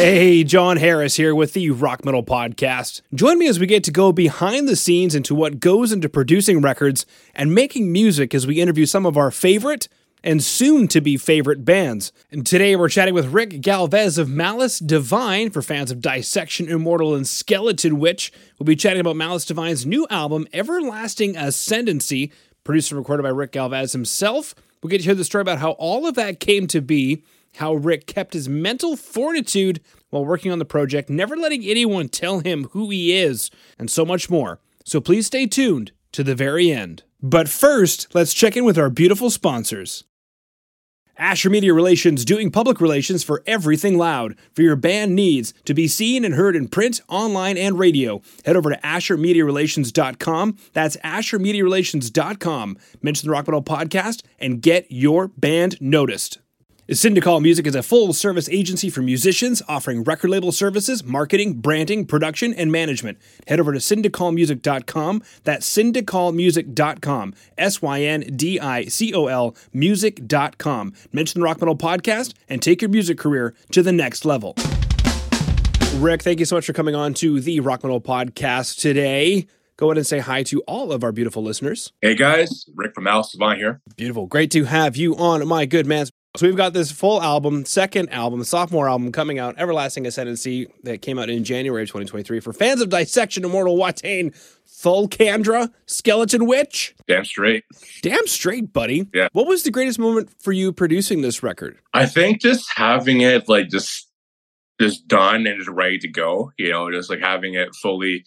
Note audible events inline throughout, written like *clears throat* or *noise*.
Hey, John Harris here with the Rock Metal Podcast. Join me as we get to go behind the scenes into what goes into producing records and making music as we interview some of our favorite and soon to be favorite bands. And today we're chatting with Ric Galvez of Malice Divine for fans of Dissection Immortal and Skeletonwitch. We'll be chatting about Malice Divine's new album, Everlasting Ascendancy, produced and recorded by Ric Galvez himself. We'll get to hear the story about how all of that came to be how Ric kept his mental fortitude while working on the project, never letting anyone tell him who he is, and so much more. So please stay tuned to the very end. But first, let's check in with our beautiful sponsors. Asher Media Relations doing public relations for everything loud. For your band needs to be seen and heard in print, online, and radio, head over to AsherMediaRelations.com. That's AsherMediaRelations.com. Mention the Rock Metal Podcast and get your band noticed. Syndicol Music is a full service agency for musicians offering record label services, marketing, branding, production, and management. Head over to syndicolmusic.com. That's syndicolmusic.com. S Y N D I C O L music.com. Mention the Rock Metal Podcast and take your music career to the next level. Ric, thank you so much for coming on to the Rock Metal Podcast today. Go ahead and say hi to all of our beautiful listeners. Hey guys, Ric from Malice Divine here. Beautiful. Great to have you on, my good man. So we've got this full album, second album, sophomore album coming out, Everlasting Ascendancy, that came out in January of 2023 for fans of Dissection, Immortal, Watain, Thulcandra, Skeleton Witch. Damn straight. Damn straight, buddy. Yeah. What was the greatest moment for you producing this record? I think just having it like just just done and just ready to go, you know, just like having it fully,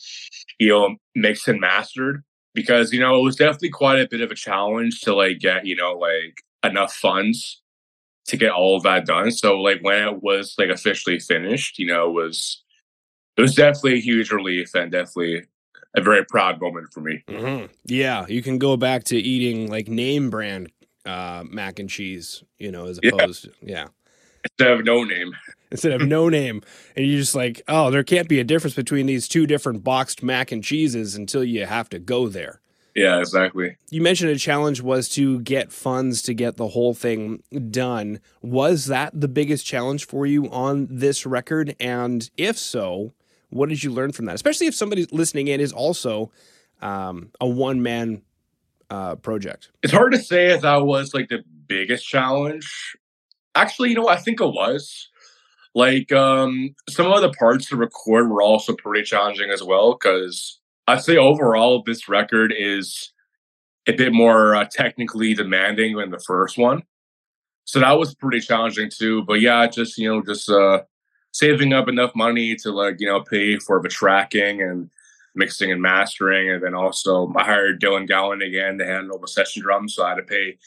you know, mixed and mastered. Because, you know, it was definitely quite a bit of a challenge to like get, you know, like enough funds to get all of that done. So like when it was like officially finished, you know, it was it was definitely a huge relief and definitely a very proud moment for me. Mm-hmm. Yeah, you can go back to eating like name brand uh, mac and cheese, you know, as opposed yeah. to yeah. Instead of no name. *laughs* Instead of no name. And you're just like, oh, there can't be a difference between these two different boxed mac and cheeses until you have to go there. Yeah, exactly. You mentioned a challenge was to get funds to get the whole thing done. Was that the biggest challenge for you on this record? And if so, what did you learn from that? Especially if somebody listening in is also um, a one man uh, project. It's hard to say if that was like the biggest challenge. Actually, you know, I think it was. Like um, some of the parts to record were also pretty challenging as well because I'd say overall, this record is a bit more uh, technically demanding than the first one. So that was pretty challenging too. But yeah, just, you know, just uh, saving up enough money to like, you know, pay for the tracking and mixing and mastering. And then also I hired Dylan Gowan again to handle the session drums. So I had to pay,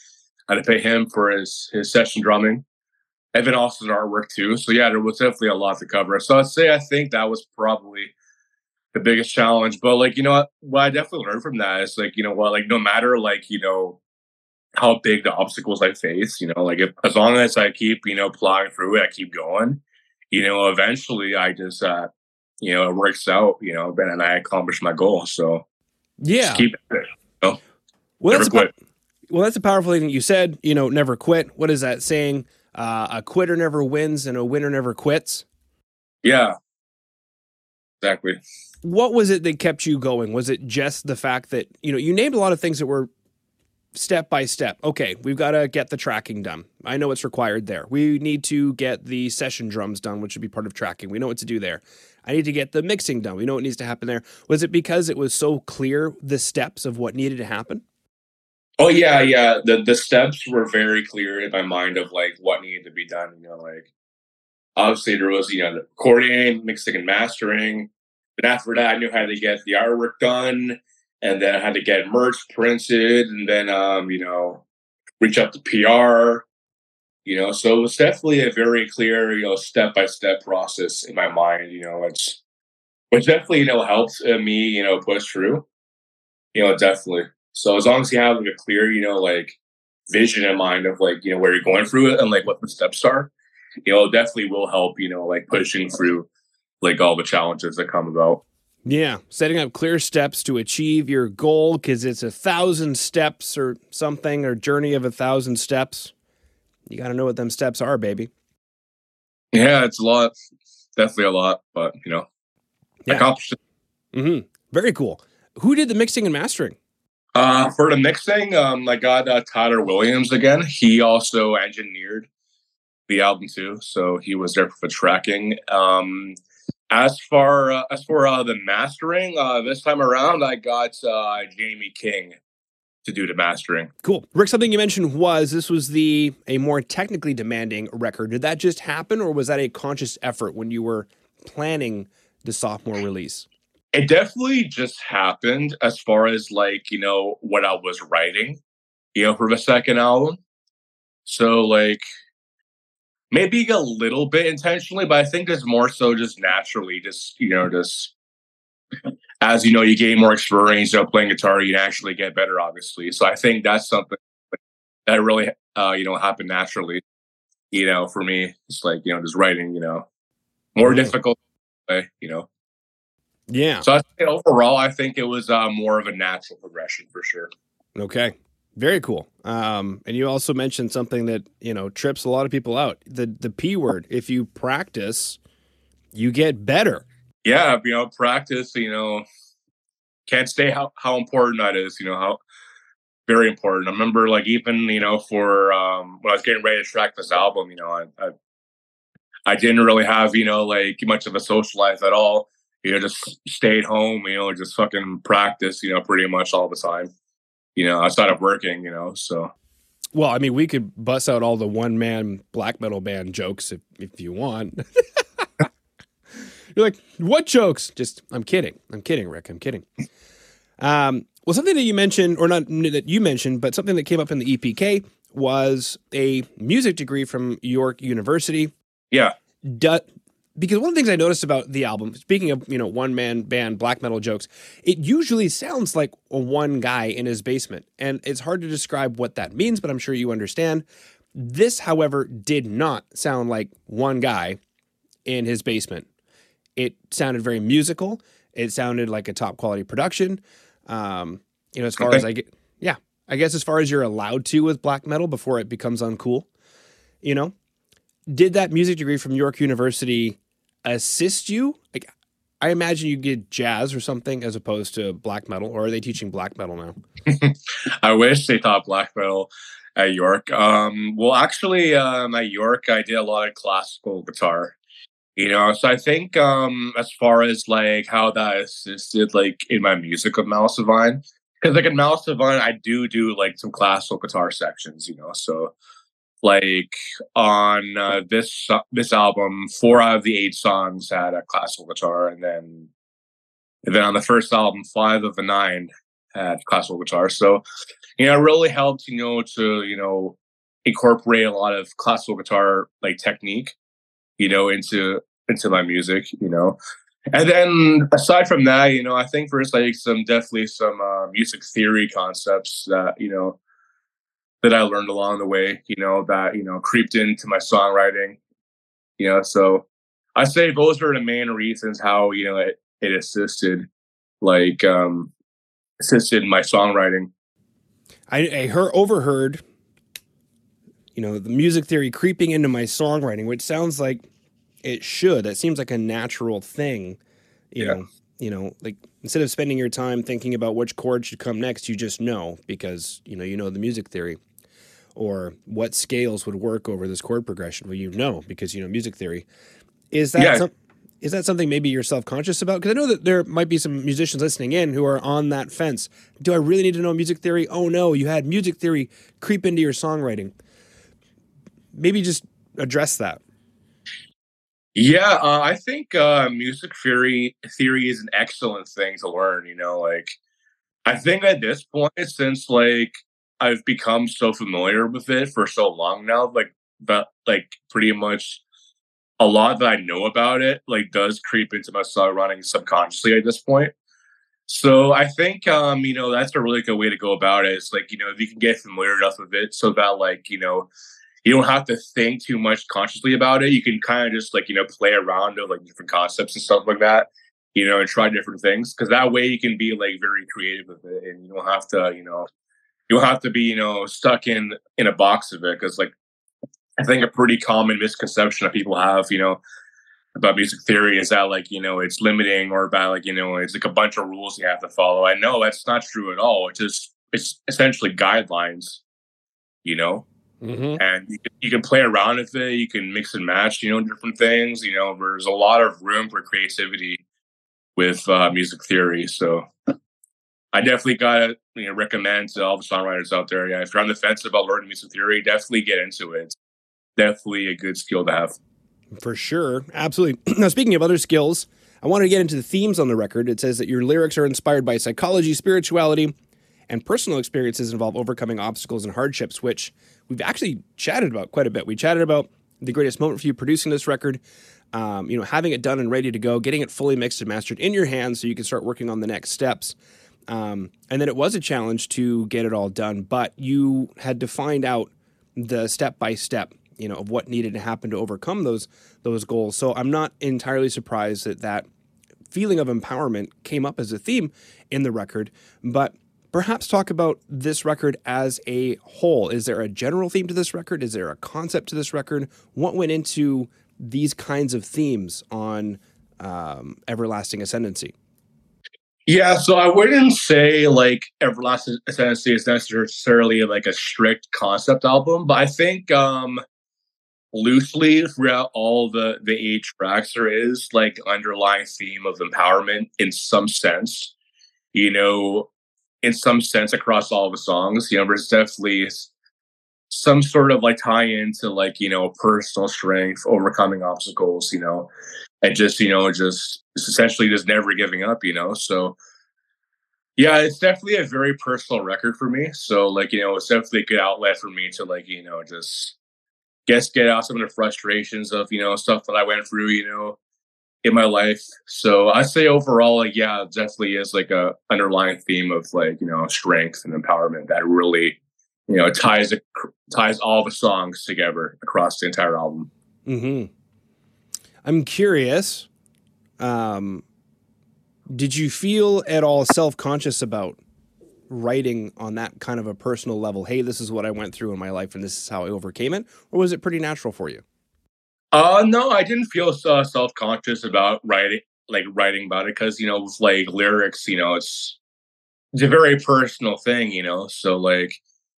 I had to pay him for his, his session drumming. And then also his artwork too. So yeah, there was definitely a lot to cover. So I'd say I think that was probably the biggest challenge. But like, you know what, what I definitely learned from that is like, you know what, like no matter like, you know, how big the obstacles I face, you know, like if as long as I keep, you know, plowing through it, I keep going, you know, eventually I just uh, you know, it works out, you know, and I accomplish my goal. So yeah. keep it. You know? Well, that's quit. A, well, that's a powerful thing you said, you know, never quit. What is that saying? Uh, a quitter never wins and a winner never quits. Yeah. Exactly what was it that kept you going? Was it just the fact that, you know, you named a lot of things that were step by step. Okay, we've got to get the tracking done. I know what's required there. We need to get the session drums done, which would be part of tracking. We know what to do there. I need to get the mixing done. We know what needs to happen there. Was it because it was so clear the steps of what needed to happen? Oh yeah, yeah. The the steps were very clear in my mind of like what needed to be done. You know, like obviously there was you know the recording, mixing, and mastering. But after that, I knew how to get the artwork done, and then I had to get merch printed, and then um, you know, reach out to PR. You know, so it was definitely a very clear, you know, step by step process in my mind. You know, it's which definitely you know helped uh, me, you know, push through. You know, definitely. So as long as you have like a clear, you know, like vision in mind of like you know where you're going through it and like what the steps are, you know, definitely will help. You know, like pushing through like all the challenges that come about. Yeah, setting up clear steps to achieve your goal because it's a thousand steps or something, or journey of a thousand steps. You got to know what them steps are, baby. Yeah, it's a lot. definitely a lot, but you know, Yeah. accomplished it. hmm Very cool. Who did the mixing and mastering? Uh, for the mixing, um, I got uh, Tyler Williams again. He also engineered the album too, so he was there for the tracking. Um, as far uh, as for uh, the mastering, uh, this time around, I got uh, Jaime King to do the mastering. Cool. Ric, something you mentioned was this was the a more technically demanding record. Did that just happen or was that a conscious effort when you were planning the sophomore release? It definitely just happened as far as like you know what I was writing, you know, for the second album. So like maybe a little bit intentionally, but I think it's more so just naturally, just you know, just as you know, you gain more experience, you know, playing guitar, you actually get better, obviously. So I think that's something that really, uh, you know, happened naturally. You know, for me, it's like you know, just writing, you know, more Mhm. difficult, way, you know. Yeah. So I think overall, I think it was uh, more of a natural progression for sure. Okay. Very cool. Um, and you also mentioned something that, you know, trips a lot of people out. The the P word. If you practice, you get better. Yeah, you know, practice. You know, can't say how how important that is. You know how very important. I remember like even you know for um, when I was getting ready to track this album, you know, I, I I didn't really have you know like much of a social life at all. You know, just stayed home. You know, just fucking practice. You know, pretty much all the time. You know, outside of working. You know, so Well, I mean, we could bust out all the one man black metal band jokes if, if you want. *laughs* You're like, what jokes? Just, I'm kidding. I'm kidding, Ric. I'm kidding. Um, well, something that you mentioned, or not that you mentioned, but something that came up in the EPK was a music degree from York University. yeah, Du- because one of the things I noticed about the album, speaking of you know one man band black metal jokes, it usually sounds like a one guy in his basement, and it's hard to describe what that means. But I'm sure you understand. This, however, did not sound like one guy in his basement. It sounded very musical. It sounded like a top quality production. Um, you know, as far Okay. as I get, yeah, I guess as far as you're allowed to with black metal before it becomes uncool. You know, did that music degree from York University assist you? Like, I imagine you get jazz or something as opposed to black metal, or are they teaching black metal now? *laughs* I wish they taught black metal at York. Um, well, actually, um, at York, I did a lot of classical guitar. You know, so I think um, as far as like how that assisted, like in my music with Malice Divine, because like in Malice Divine, I do do like some classical guitar sections. You know, so like on uh, this so- this album, four out of the eight songs had a classical guitar, and then and then on the first album, five of the nine had classical guitar. So you know, it really helped, you know, to, you know, incorporate a lot of classical guitar like technique, you know, into into my music, you know. And then aside from that, you know, I think there's like some definitely some uh, music theory concepts that, you know, that I learned along the way, you know, that, you know, creeped into my songwriting. You know, so I say those are the main reasons how, you know, it, it assisted like um assisted my songwriting. I, I heard overheard, you know, the music theory creeping into my songwriting, which sounds like it should. That seems like a natural thing, you Yeah. know. You know, like instead of spending your time thinking about which chord should come next, you just know because you know you know the music theory, or what scales would work over this chord progression. Well, you know because you know music theory. Is that Yeah. some, is that something maybe you're self conscious about? Because I know that there might be some musicians listening in who are on that fence. Do I really need to know music theory? Oh no, you had music theory creep into your songwriting. Maybe just address that. Yeah, uh, I think uh, music theory theory is an excellent thing to learn. You know, like I think at this point, since like I've become so familiar with it for so long now, like but like pretty much a lot that I know about it like does creep into my songwriting subconsciously at this point. So I think um, you know that's a really good way to go about it. It's like you know if you can get familiar enough with it so that like you know you don't have to think too much consciously about it. You can kind of just like, you know, play around with like different concepts and stuff like that, you know, and try different things. Cause that way you can be like very creative with it and you don't have to, you know, you don't have to be, you know, stuck in, in a box of it. Cause like, I think a pretty common misconception that people have, you know, about music theory is that like you know it's limiting or about like you know it's like a bunch of rules you have to follow. I know that's not true at all. It's just it's essentially guidelines, you know. Mm-hmm. And you can, you can play around with it. You can mix and match, you know, different things. You know, there's a lot of room for creativity with uh, music theory. So I definitely gotta you know recommend to all the songwriters out there. Yeah, if you're on the fence about learning music theory, definitely get into it. Definitely a good skill to have. For sure, absolutely. *clears throat* now, speaking of other skills, I wanted to get into the themes on the record. It says that your lyrics are inspired by psychology, spirituality, and personal experiences involve overcoming obstacles and hardships, which we've actually chatted about quite a bit. We chatted about the greatest moment for you producing this record, um, you know, having it done and ready to go, getting it fully mixed and mastered in your hands so you can start working on the next steps. Um, and then it was a challenge to get it all done, but you had to find out the step by step, you know, of what needed to happen to overcome those those goals. So I'm not entirely surprised that that feeling of empowerment came up as a theme in the record, but perhaps talk about this record as a whole. Is there a general theme to this record? Is there a concept to this record? What went into these kinds of themes on um, Everlasting Ascendancy? Yeah, so I wouldn't say like Everlasting Ascendancy is necessarily like a strict concept album, but I think um loosely throughout all the the eight tracks there is like underlying theme of empowerment in some sense. You know, in some sense across all the songs. You know, there's definitely some sort of like tie into like, you know, personal strength, overcoming obstacles, you know, and just, you know, just essentially just never giving up, you know. So yeah, it's definitely a very personal record for me. So like, you know, it's definitely a good outlet for me to like, you know, just guess get out some of the frustrations of, you know, stuff that I went through, you know, in my life. So I say overall, like, yeah, it definitely is like a underlying theme of like, you know, strength and empowerment that really, you know, ties ties all the songs together across the entire album. Hmm. I'm curious. Um, did you feel at all self conscious about writing on that kind of a personal level? Hey, this is what I went through in my life, and this is how I overcame it, or was it pretty natural for you? Uh, no, I didn't feel uh, self conscious about writing, like writing about it, because you know, with like lyrics, you know, it's it's a very personal thing, you know. So like,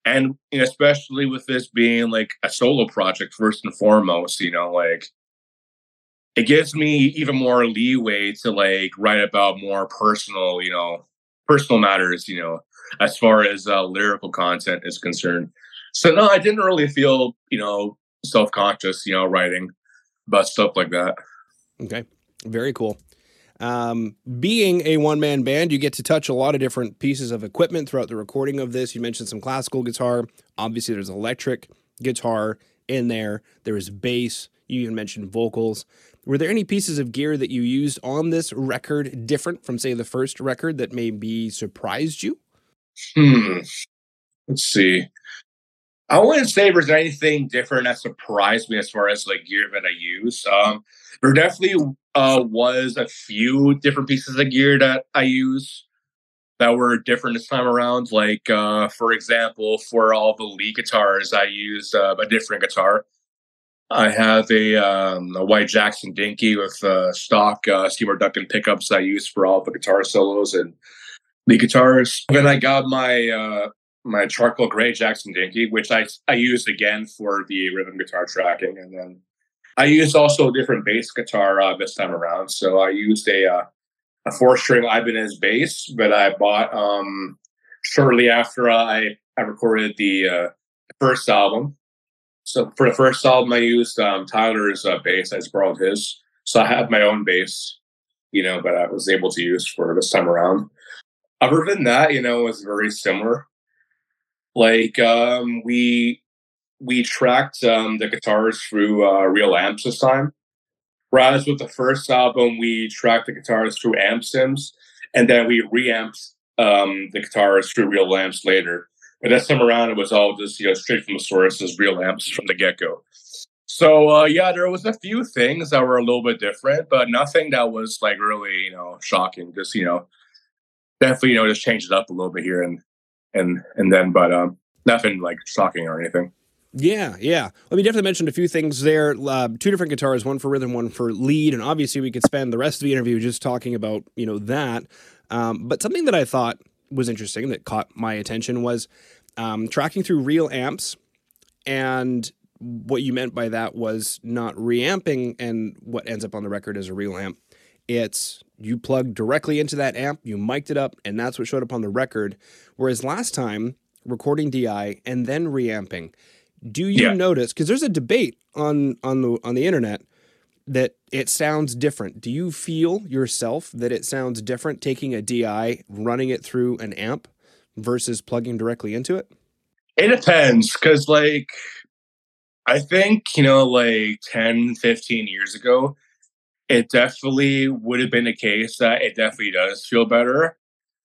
and you know, especially with this being like a solo project, first and foremost, you know, like it gives me even more leeway to like write about more personal, you know, personal matters, you know, as far as uh, lyrical content is concerned. So no, I didn't really feel, you know, self conscious, you know, writing about stuff like that. Okay, very cool. Um, being a one man band, you get to touch a lot of different pieces of equipment throughout the recording of this. You mentioned some classical guitar. Obviously, there's electric guitar in there. There is bass. You even mentioned vocals. Were there any pieces of gear that you used on this record different from, say, the first record that maybe surprised you? Hmm. Let's see. I wouldn't say there's anything different that surprised me as far as like gear that I use. Um, there definitely uh, was a few different pieces of gear that I use that were different this time around. Like, uh, for example, for all the lead guitars, I used uh, a different guitar. I have a, um, a white Jackson Dinky with uh, stock uh, Seymour Duncan pickups I use for all the guitar solos and the guitars. Then I got my uh, my charcoal gray Jackson Dinky, which I I used again for the rhythm guitar tracking, and then I used also a different bass guitar uh, this time around. So I used a uh, a four string Ibanez bass that I bought um, shortly after I I recorded the uh, first album. So for the first album, I used um, Tyler's uh, bass. I borrowed his, so I have my own bass, you know, but I was able to use for this time around. Other than that, you know, it was very similar. Like um, we we tracked um, the guitars through uh, real amps this time. Whereas with the first album, we tracked the guitars through amp sims, and then we reamped um, the guitars through real amps later. But this time around, it was all just you know straight from the source as real amps from the get go. So uh, yeah, there was a few things that were a little bit different, but nothing that was like really you know shocking. Just you know, definitely you know just changed it up a little bit here and and and then, but um, nothing like shocking or anything. Yeah, yeah. I mean, definitely mentioned a few things there. Uh, two different guitars, one for rhythm, one for lead, and obviously we could spend the rest of the interview just talking about you know that. Um, but something that I thought was interesting that caught my attention was um, tracking through real amps, and what you meant by that was not reamping, and what ends up on the record is a real amp. It's you plug directly into that amp, you mic'd it up, and that's what showed up on the record. Whereas last time, recording DI and then reamping. Do you yeah. notice because there's a debate on on the on the internet that it sounds different. Do you feel yourself that it sounds different taking a DI, running it through an amp versus plugging directly into it? It depends cuz like I think, you know, like 10, 15 years ago, it definitely would have been a case that it definitely does feel better.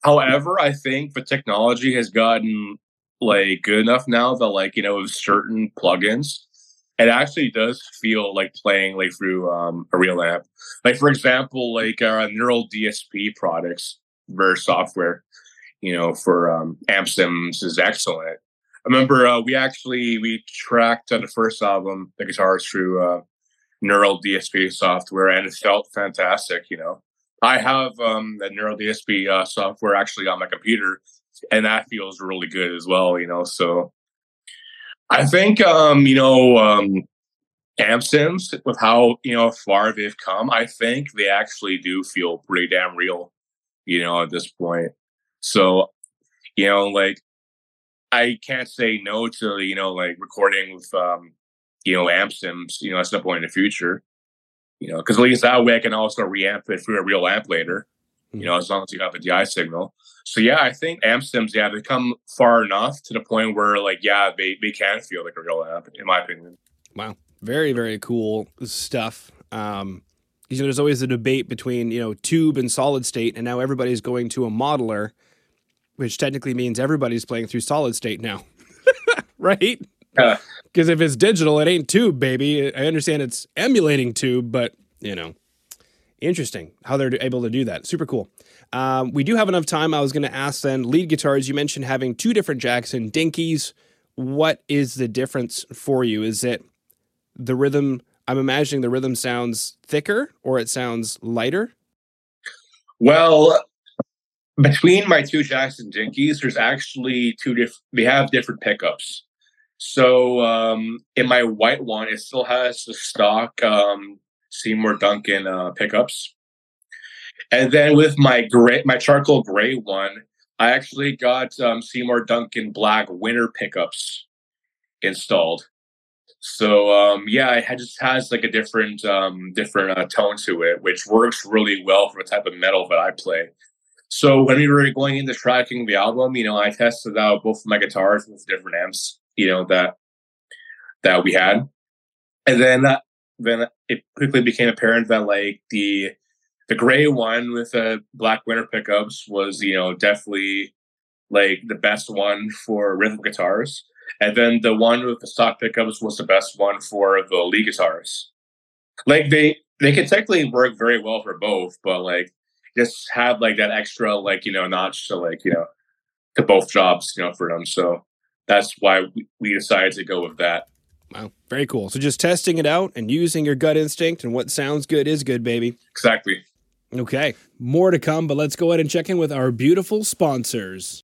However, I think the technology has gotten like good enough now that like, you know, with certain plugins, it actually does feel like playing like through um, a real amp. Like for example, like our neural DSP products, their software, you know, for um, amp sims is excellent. I remember uh, we actually we tracked on the first album the guitars through uh, neural DSP software, and it felt fantastic. You know, I have um, the neural DSP uh, software actually on my computer, and that feels really good as well. You know, so I think um, you know um, amp sims with how you know far they've come. I think they actually do feel pretty damn real. You know, at this point, so you know, like I can't say no to you know like recording with um, you know, amp sims, you know, at some point in the future. You know, because at least that way I can also reamp it through a real amp later. You mm-hmm. know, as long as you have a DI signal. So yeah, I think amp sims, yeah, they come far enough to the point where like, yeah, they, they can feel like a real amp, in my opinion. Wow. Very, very cool stuff. Um, you know, there's always a debate between, you know, tube and solid state, and now everybody's going to a modeler, which technically means everybody's playing through solid state now. *laughs* right? Because if it's digital, it ain't tube, baby. I understand it's emulating tube, but you know, interesting how they're able to do that. Super cool. Um, we do have enough time. I was going to ask then lead guitars. You mentioned having two different Jackson Dinkies. What is the difference for you? Is it the rhythm? I'm imagining the rhythm sounds thicker or it sounds lighter. Well, between my two Jackson Dinkies, there's actually two different. They have different pickups. So um, in my white one, it still has the stock um, Seymour Duncan uh, pickups. And then with my gray, my charcoal gray one, I actually got um, Seymour Duncan black winter pickups installed. So um, yeah, it just has like a different um, different uh, tone to it, which works really well for the type of metal that I play. So when we were going into tracking the album, you know, I tested out both my guitars with different amps you know that that we had, and then uh, then it quickly became apparent that like the the gray one with the black winter pickups was you know definitely like the best one for rhythm guitars, and then the one with the stock pickups was the best one for the lead guitars. Like they they can technically work very well for both, but like just have like that extra like you know notch to like you know to both jobs you know for them. So that's why we decided to go with that. Wow, very cool. So just testing it out and using your gut instinct, and what sounds good is good, baby. Exactly. Okay, more to come, but let's go ahead and check in with our beautiful sponsors.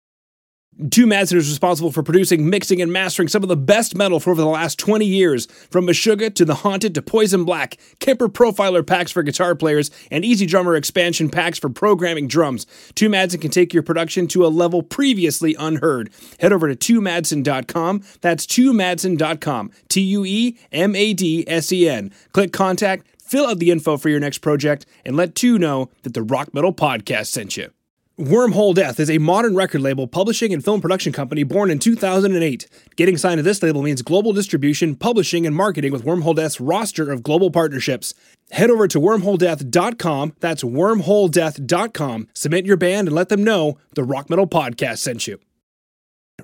Tue Madsen is responsible for producing, mixing, and mastering some of the best metal for over the last 20 years. From Meshuggah to The Haunted to Poison Black, Kemper Profiler packs for guitar players, and EZdrummer expansion packs for programming drums. Tue Madsen can take your production to a level previously unheard. Head over to tuemadsen.com. That's tuemadsen.com. T U E M A D S E N. Click contact, fill out the info for your next project, and let Tue know that the Rock Metal Podcast sent you. Wormhole Death is a modern record label, publishing, and film production company born in 2008. Getting signed to this label means global distribution, publishing, and marketing with Wormhole Death's roster of global partnerships. Head over to wormholedeath.com. That's wormholedeath.com. Submit your band and let them know the Rock Metal Podcast sent you.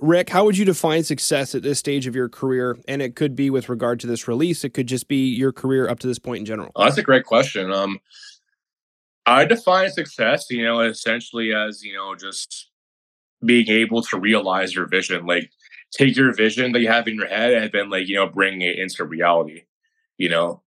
Ric, how would you define success at this stage of your career? And it could be with regard to this release, it could just be your career up to this point in general. Oh, that's a great question. Um, I define success, you know, essentially as, you know, just being able to realize your vision. Like take your vision that you have in your head and then like you know bring it into reality you know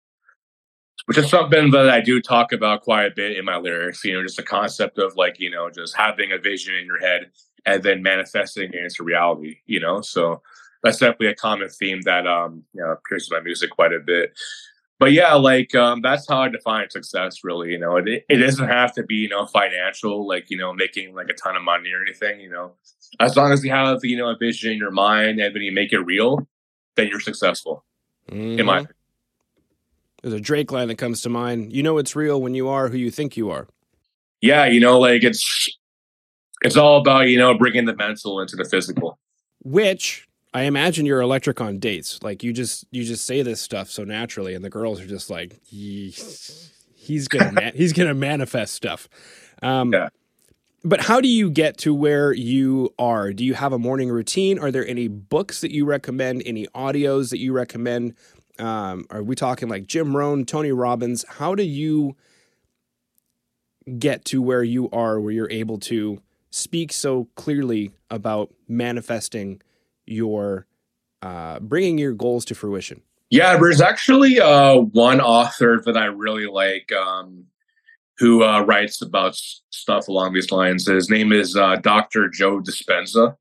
which is something that i do talk about quite a bit in my lyrics you know just the concept of like you know just having a vision in your head and then manifesting it into reality you know so that's definitely a common theme that um you know appears in my music quite a bit but yeah, like um, that's how I define success. Really, you know, it it doesn't have to be you know financial, like you know making like a ton of money or anything. You know, as long as you have you know a vision in your mind and then you make it real, then you're successful. Mm-hmm. In my opinion. There's a Drake line that comes to mind. You know it's real when you are who you think you are. Yeah, you know, like it's it's all about you know bringing the mental into the physical. Which I imagine you're electric on dates. Like you just you just say this stuff so naturally, and the girls are just like, he's gonna *laughs* man- he's gonna manifest stuff. Um, yeah. But how do you get to where you are? Do you have a morning routine? Are there any books that you recommend? Any audios that you recommend? Um, are we talking like Jim Rohn, Tony Robbins? How do you get to where you are, where you're able to speak so clearly about manifesting? Your uh, bringing your goals to fruition? Yeah, there's actually uh, one author that I really like um, who uh, writes about s- stuff along these lines. His name is uh, Dr. Joe Dispenza.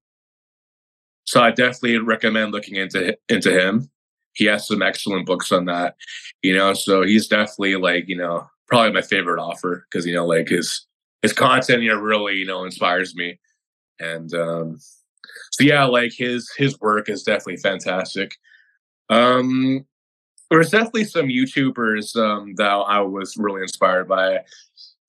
So I definitely recommend looking into into him. He has some excellent books on that, you know. So he's definitely like you know probably my favorite author because you know like his his content you know really you know inspires me, and um, so yeah, like his his work is definitely fantastic. Um, there's definitely some YouTubers um, that I was really inspired by.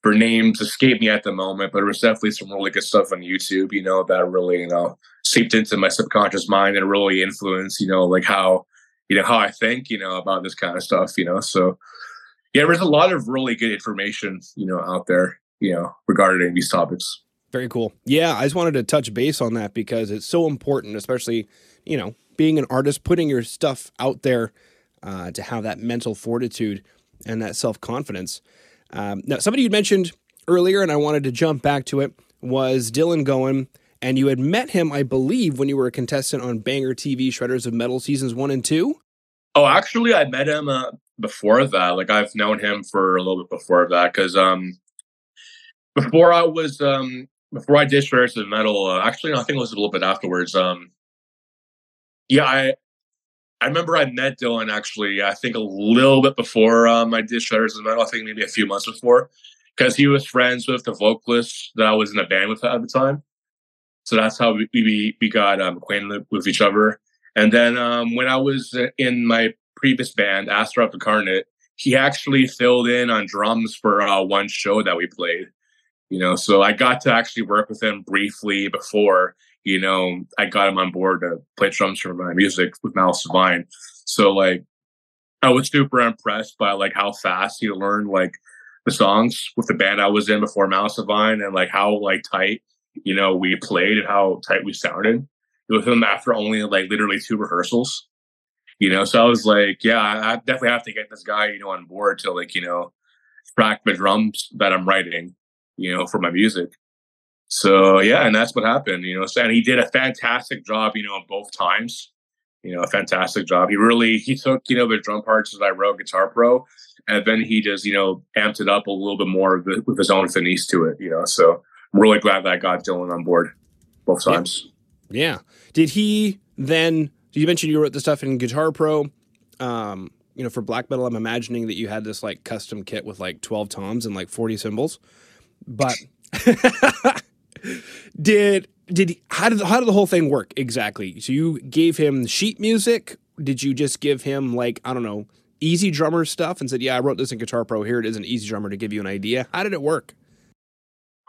For names escape me at the moment, but there was definitely some really good stuff on YouTube. You know that really you know seeped into my subconscious mind and really influenced you know like how you know how I think you know about this kind of stuff. You know, so yeah, there's a lot of really good information you know out there you know regarding these topics. Very cool. Yeah, I just wanted to touch base on that because it's so important, especially, you know, being an artist, putting your stuff out there uh, to have that mental fortitude and that self confidence. Um, now, somebody you mentioned earlier, and I wanted to jump back to it, was Dylan Goen. And you had met him, I believe, when you were a contestant on Banger TV Shredders of Metal seasons one and two. Oh, actually, I met him uh, before that. Like, I've known him for a little bit before that because um, before I was um, before I did Shredders of Metal, uh, actually, no, I think it was a little bit afterwards. Um, yeah, I I remember I met Dylan actually. I think a little bit before um, I did Shredders of Metal. I think maybe a few months before, because he was friends with the vocalist that I was in a band with at the time. So that's how we we, we got um, acquainted with each other. And then um, when I was in my previous band, Astaroth Incarnate, he actually filled in on drums for uh, one show that we played you know so i got to actually work with him briefly before you know i got him on board to play drums for my music with malice divine. So like i was super impressed by like how fast he learned like the songs with the band i was in before malice divine and like how like tight you know we played and how tight we sounded with him after only like literally two rehearsals you know? So i was like yeah i definitely have to get this guy you know on board to like you know track the drums that i'm writing you know, for my music. So yeah, and that's what happened, you know. So, and he did a fantastic job, you know, both times. You know, a fantastic job. He really he took, you know, the drum parts that I wrote, Guitar Pro, and then he just, you know, amped it up a little bit more with his own finesse to it, you know. So I'm really glad that I got Dylan on board both times. Yeah. yeah. Did he then you mentioned you wrote the stuff in Guitar Pro? Um, you know, for black metal, I'm imagining that you had this like custom kit with like 12 toms and like 40 cymbals. But *laughs* did did he, how did how did the whole thing work exactly? So you gave him sheet music? Did you just give him like I don't know EZdrummer stuff and said, "Yeah, I wrote this in Guitar Pro. Here it is an EZdrummer to give you an idea." How did it work?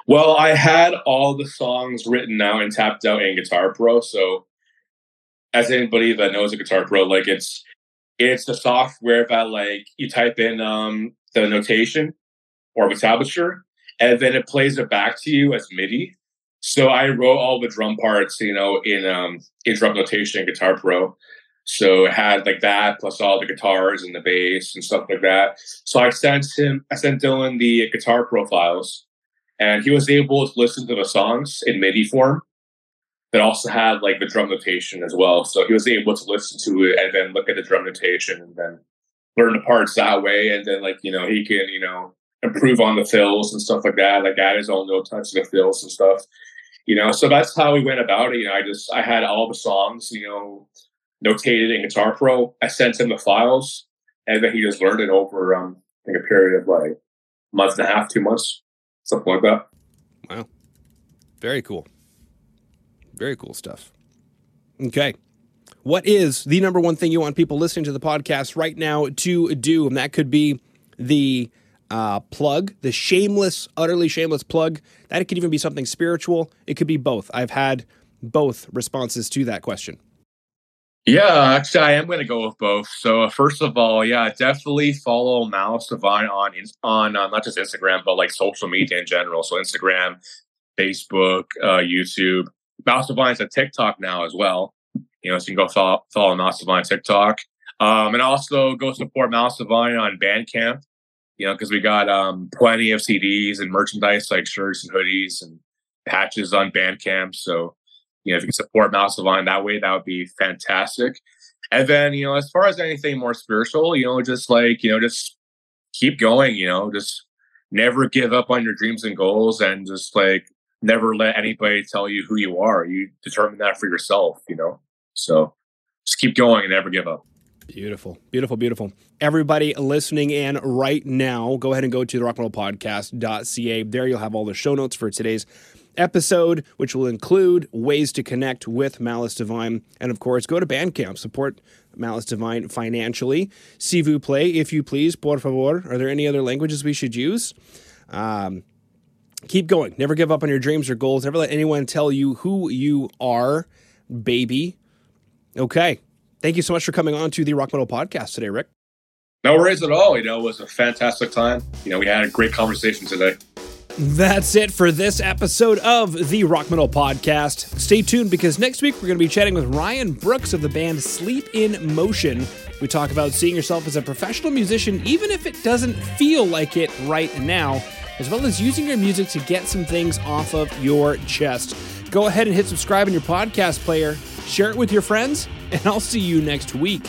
Well, I had all the songs written out and tapped out in Guitar Pro. So, as anybody that knows a Guitar Pro, like it's it's the software that like you type in um the notation or the tablature and then it plays it back to you as MIDI. So I wrote all the drum parts, you know, in um in drum notation Guitar Pro. So it had like that plus all the guitars and the bass and stuff like that. So I sent him, I sent Dylan the Guitar Pro files, and he was able to listen to the songs in MIDI form. that also had like the drum notation as well. So he was able to listen to it and then look at the drum notation and then learn the parts that way. And then like, you know, he can, you know, improve on the fills and stuff like that, like add his own note touch to the fills and stuff. You know, so that's how we went about it. You know, I just I had all the songs, you know, notated in Guitar Pro. I sent him the files and then he just learned it over um I think a period of like a month and a half, two months, something like that. Wow. Very cool. Very cool stuff. Okay. What is the number one thing you want people listening to the podcast right now to do? And that could be the uh, plug, the shameless, utterly shameless plug. That it could even be something spiritual. It could be both. I've had both responses to that question. Yeah, actually, I am going to go with both. So, uh, first of all, yeah, definitely follow Malice Divine on on uh, not just Instagram, but like social media in general. So, Instagram, Facebook, uh, YouTube. Malice Divine's a TikTok now as well. You know, so you can go follow, follow Malice Divine TikTok. Um, and also go support Malice Divine on Bandcamp you know, because we got um, plenty of CDs and merchandise like shirts and hoodies and patches on Bandcamp. So, you know, if you can support Malice Divine that way, that would be fantastic. And then, you know, as far as anything more spiritual, you know, just like, you know, just keep going, you know, just never give up on your dreams and goals and just like never let anybody tell you who you are. You determine that for yourself, you know? So just keep going and never give up. Beautiful, beautiful, beautiful. Everybody listening in right now, go ahead and go to the rockmetalpodcast.ca. There you'll have all the show notes for today's episode, which will include ways to connect with Malice Divine. And of course, go to Bandcamp, support Malice Divine financially. Si vous plaît, if you please, por favor. Are there any other languages we should use? Um, keep going. Never give up on your dreams or goals. Never let anyone tell you who you are, baby. Okay. Thank you so much for coming on to the Rock Metal Podcast today, Ric. No worries at all. You know, it was a fantastic time. You know, we had a great conversation today. That's it for this episode of the Rock Metal Podcast. Stay tuned because next week we're going to be chatting with Ryan Brooks of the band Sleep in Motion. We talk about seeing yourself as a professional musician, even if it doesn't feel like it right now, as well as using your music to get some things off of your chest. Go ahead and hit subscribe in your podcast player, share it with your friends, and I'll see you next week.